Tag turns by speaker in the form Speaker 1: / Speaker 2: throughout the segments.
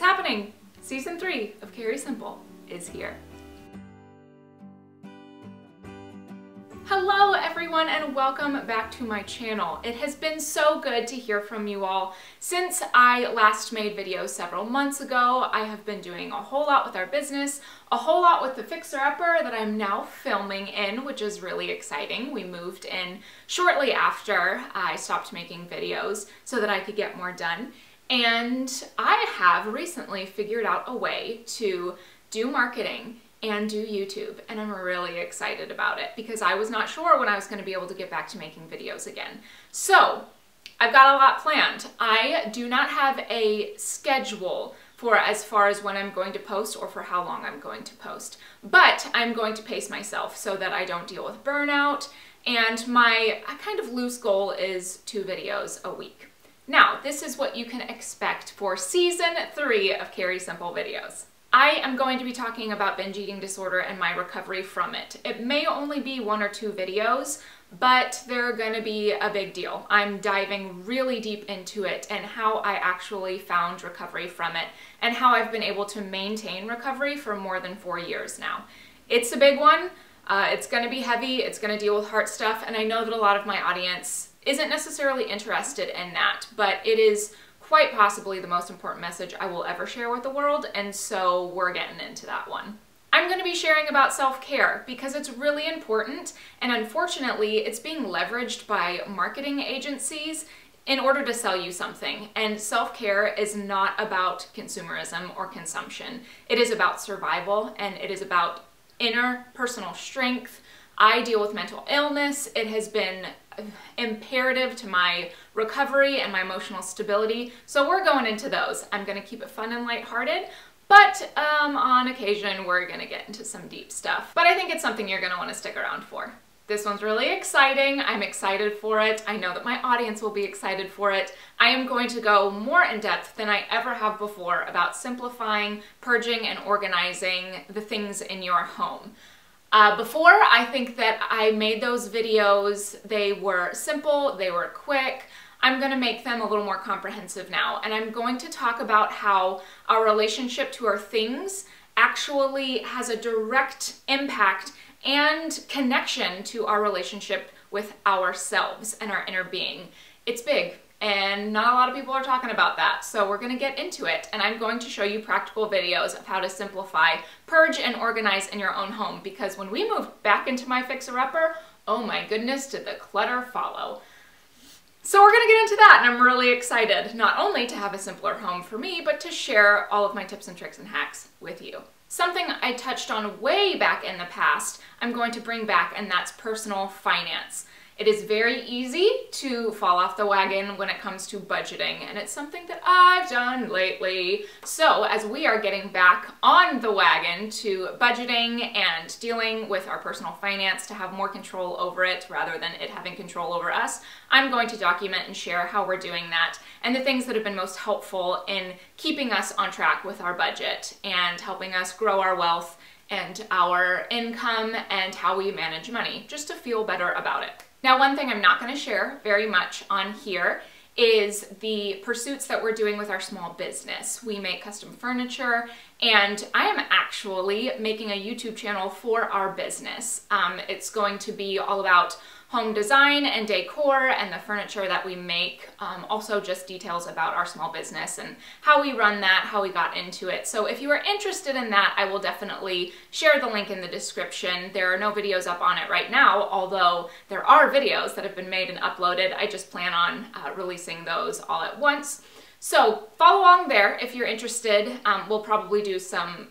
Speaker 1: It's happening! Season 3 of Carrie Simple is here. Hello everyone and welcome back to my channel. It has been so good to hear from you all. Since I last made videos several months ago, I have been doing a whole lot with our business, a whole lot with the Fixer Upper that I'm now filming in, which is really exciting. We moved in shortly after I stopped making videos so that I could get more done. And I have recently figured out a way to do marketing and do YouTube and I'm really excited about it because I was not sure when I was going to be able to get back to making videos again. So I've got a lot planned. I do not have a schedule for as far as when I'm going to post or for how long I'm going to post, but I'm going to pace myself so that I don't deal with burnout and my kind of loose goal is two videos a week. Now, this is what you can expect for season three of Carrie Simple videos. I am going to be talking about binge eating disorder and my recovery from it. It may only be one or two videos, but they're gonna be a big deal. I'm diving really deep into it and how I actually found recovery from it and how I've been able to maintain recovery for more than four years now. It's a big one. Uh, it's gonna be heavy, it's gonna deal with heart stuff, and I know that a lot of my audience isn't necessarily interested in that, but it is quite possibly the most important message I will ever share with the world, and so we're getting into that one. I'm going to be sharing about self-care because it's really important and unfortunately it's being leveraged by marketing agencies in order to sell you something. And self-care is not about consumerism or consumption. It is about survival and it is about inner personal strength. I deal with mental illness. It has been imperative to my recovery and my emotional stability. So we're going into those. I'm going to keep it fun and lighthearted. But um, on occasion, we're gonna get into some deep stuff. But I think it's something you're gonna wanna stick around for. This one's really exciting. I'm excited for it. I know that my audience will be excited for it. I am going to go more in depth than I ever have before about simplifying, purging, and organizing the things in your home. Uh, before, I think that I made those videos, they were simple, they were quick. I'm to make them a little more comprehensive now, and I'm going to talk about how our relationship to our things actually has a direct impact and connection to our relationship with ourselves and our inner being. It's big, and not a lot of people are talking about that. So we're gonna get into it and I'm going to show you practical videos of how to simplify, purge, and organize in your own home because when we moved back into my fixer-upper, oh my goodness, did the clutter follow. So we're gonna get into that and I'm really excited not only to have a simpler home for me, but to share all of my tips and tricks and hacks with you. Something I touched on way back in the past, I'm going to bring back and that's personal finance. It is very easy to fall off the wagon when it comes to budgeting, and it's something that I've done lately. So as we are getting back on the wagon to budgeting and dealing with our personal finance to have more control over it rather than it having control over us, I'm going to document and share how we're doing that and the things that have been most helpful in keeping us on track with our budget and helping us grow our wealth and our income and how we manage money, just to feel better about it. Now, one thing I'm not gonna share very much on here is the pursuits that we're doing with our small business. We make custom furniture and I am actually making a YouTube channel for our business. Um, it's going to be all about home design and decor and the furniture that we make. Um, also just details about our small business and how we run that, how we got into it. So if you are interested in that, I will definitely share the link in the description. There are no videos up on it right now, although there are videos that have been made and uploaded. I just plan on uh, releasing those all at once. So follow along there if you're interested. Um, we'll probably do some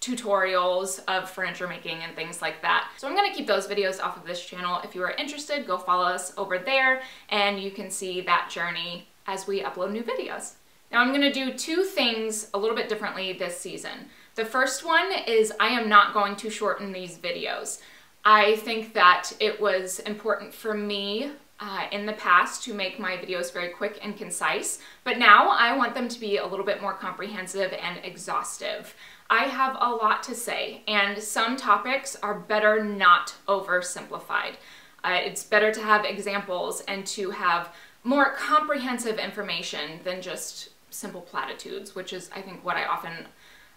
Speaker 1: tutorials of furniture making and things like that. So I'm gonna keep those videos off of this channel. If you are interested, go follow us over there and you can see that journey as we upload new videos. Now I'm gonna do two things a little bit differently this season. The first one is I am not going to shorten these videos. I think that it was important for me uh, in the past to make my videos very quick and concise, but now I want them to be a little bit more comprehensive and exhaustive. I have a lot to say, and some topics are better not oversimplified. Uh, it's better to have examples and to have more comprehensive information than just simple platitudes, which is, I think, what I often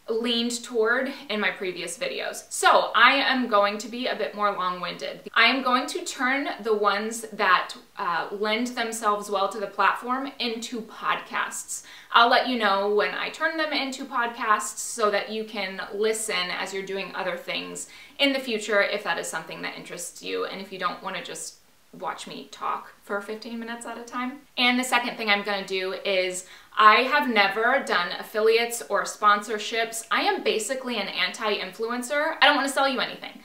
Speaker 1: leaned toward in my previous videos. So I am going to be a bit more long-winded. I am going to turn the ones that uh, lend themselves well to the platform into podcasts. I'll let you know when I turn them into podcasts so that you can listen as you're doing other things in the future if that is something that interests you and if you don't want to just watch me talk for 15 minutes at a time. And the second thing I'm gonna do is I have never done affiliates or sponsorships. I am basically an anti-influencer. I don't wanna sell you anything.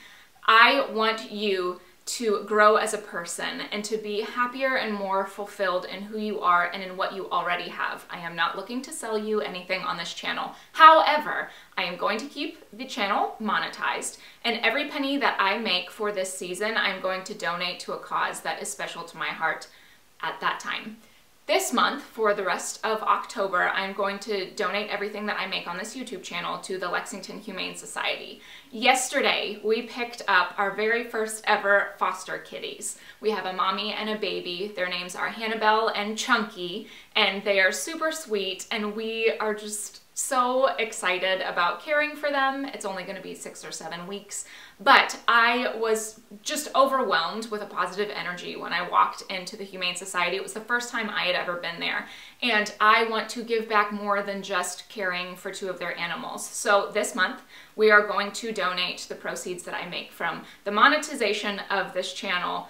Speaker 1: I want you to grow as a person and to be happier and more fulfilled in who you are and in what you already have. I am not looking to sell you anything on this channel. However, I am going to keep the channel monetized and every penny that I make for this season, I'm going to donate to a cause that is special to my heart at that time. This month, for the rest of October, I'm going to donate everything that I make on this YouTube channel to the Lexington Humane Society. Yesterday, we picked up our very first ever foster kitties. We have a mommy and a baby. Their names are Hannibal and Chunky, and they are super sweet, and we are just so excited about caring for them. It's only going to be six or seven weeks, but I was just overwhelmed with a positive energy when I walked into the Humane Society. It was the first time I had ever been there, and I want to give back more than just caring for two of their animals. So this month, we are going to donate the proceeds that I make from the monetization of this channel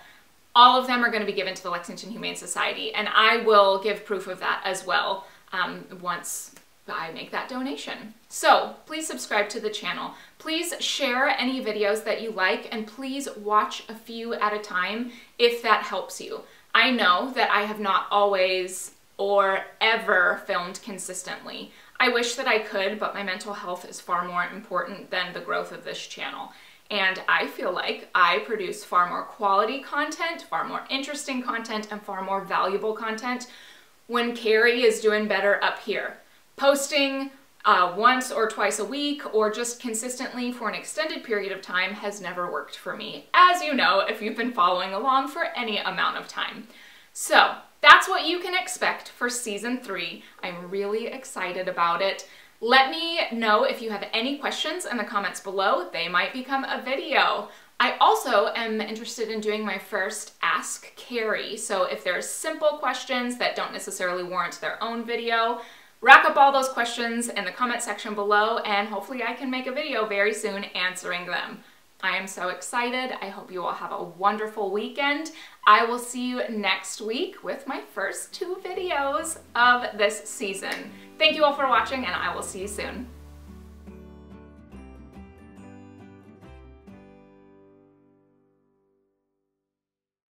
Speaker 1: all of them are going to be given to the Lexington Humane Society, and I will give proof of that as well um, once I make that donation. So please subscribe to the channel. Please share any videos that you like and please watch a few at a time if that helps you. I know that I have not always or ever filmed consistently. I wish that I could, but my mental health is far more important than the growth of this channel. And I feel like I produce far more quality content, far more interesting content, and far more valuable content when Carrie is doing better up here. Posting uh, once or twice a week or just consistently for an extended period of time has never worked for me, as you know if you've been following along for any amount of time. So that's what you can expect for season three. I'm really excited about it. Let me know if you have any questions in the comments below. They might become a video. I also am interested in doing my first Ask Carrie. So if there's simple questions that don't necessarily warrant their own video, Rack up all those questions in the comment section below and hopefully I can make a video very soon answering them. I am so excited. I hope you all have a wonderful weekend. I will see you next week with my first two videos of this season. Thank you all for watching and I will see you soon.